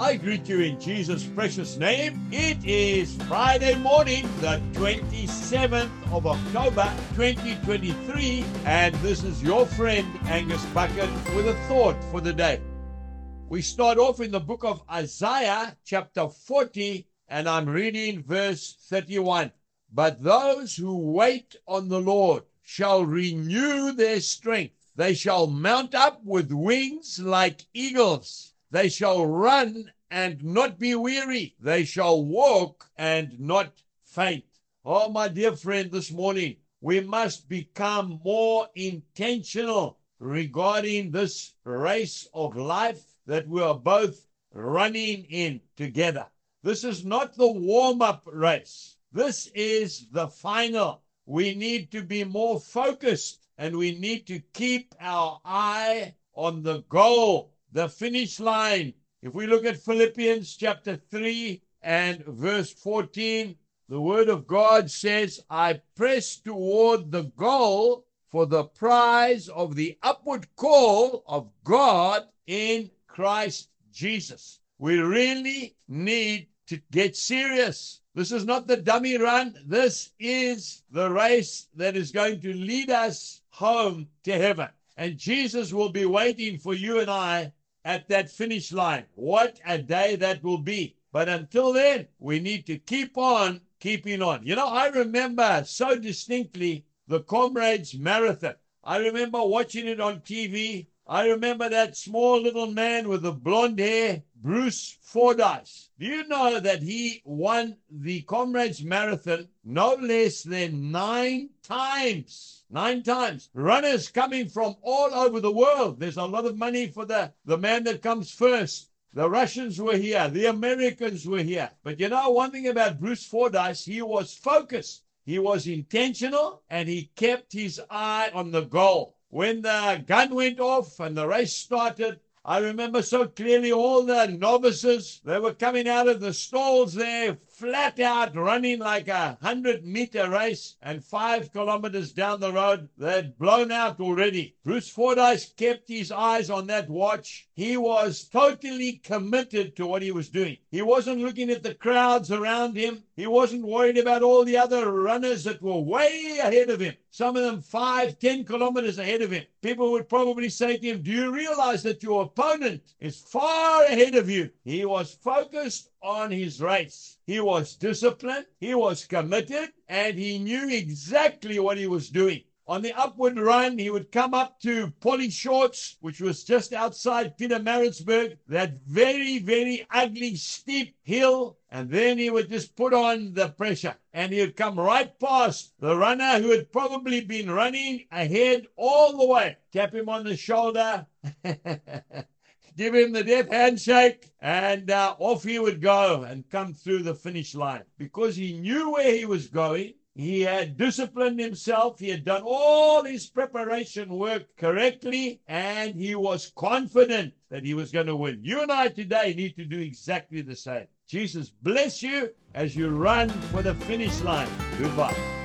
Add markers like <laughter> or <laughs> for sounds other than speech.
I greet you in Jesus' precious name. It is Friday morning, the 27th of October 2023, and this is your friend Angus Buchan with a thought for the day. We start off in the book of Isaiah, chapter 40, and I'm reading verse 31. But those who wait on the Lord shall renew their strength. They shall mount up with wings like eagles. They shall run and not be weary. They shall walk and not faint. Oh, my dear friend, this morning we must become more intentional regarding this race of life that we are both running in together. This is not the warm up race. This is the final. We need to be more focused and we need to keep our eye on the goal, the finish line. If we look at Philippians chapter 3 and verse 14, the word of God says, I press toward the goal for the prize of the upward call of God in Christ Jesus. We really need to get serious. This is not the dummy run. This is the race that is going to lead us home to heaven. And Jesus will be waiting for you and I at that finish line. What a day that will be. But until then, we need to keep on keeping on. You know, I remember so distinctly the Comrades Marathon. I remember watching it on TV. I remember that small little man with the blonde hair, Bruce Fordyce. Do you know that he won the Comrades Marathon no less than nine times? Nine times. Runners coming from all over the world. There's a lot of money for the, the man that comes first. The Russians were here. The Americans were here. But you know one thing about Bruce Fordyce? He was focused. He was intentional and he kept his eye on the goal. When the gun went off and the race started, I remember so clearly all the novices, they were coming out of the stalls there, flat out running like a hundred meter race, and five kilometers down the road, they'd blown out already. Bruce Fordyce kept his eyes on that watch. He was totally committed to what he was doing. He wasn't looking at the crowds around him. He wasn't worried about all the other runners that were way ahead of him. Some of them five, ten kilometers ahead of him. People would probably say to him, Do you realize that your opponent is far ahead of you? He was focused on his race. He was disciplined, he was committed, and he knew exactly what he was doing. On the upward run, he would come up to Polly Shorts, which was just outside Pietermaritzburg, that very, very ugly, steep hill. And then he would just put on the pressure and he would come right past the runner who had probably been running ahead all the way. Tap him on the shoulder. <laughs> give him the death handshake, and uh, off he would go and come through the finish line. Because he knew where he was going, he had disciplined himself, he had done all his preparation work correctly, and he was confident that he was going to win. You and I today need to do exactly the same. Jesus bless you as you run for the finish line. Goodbye.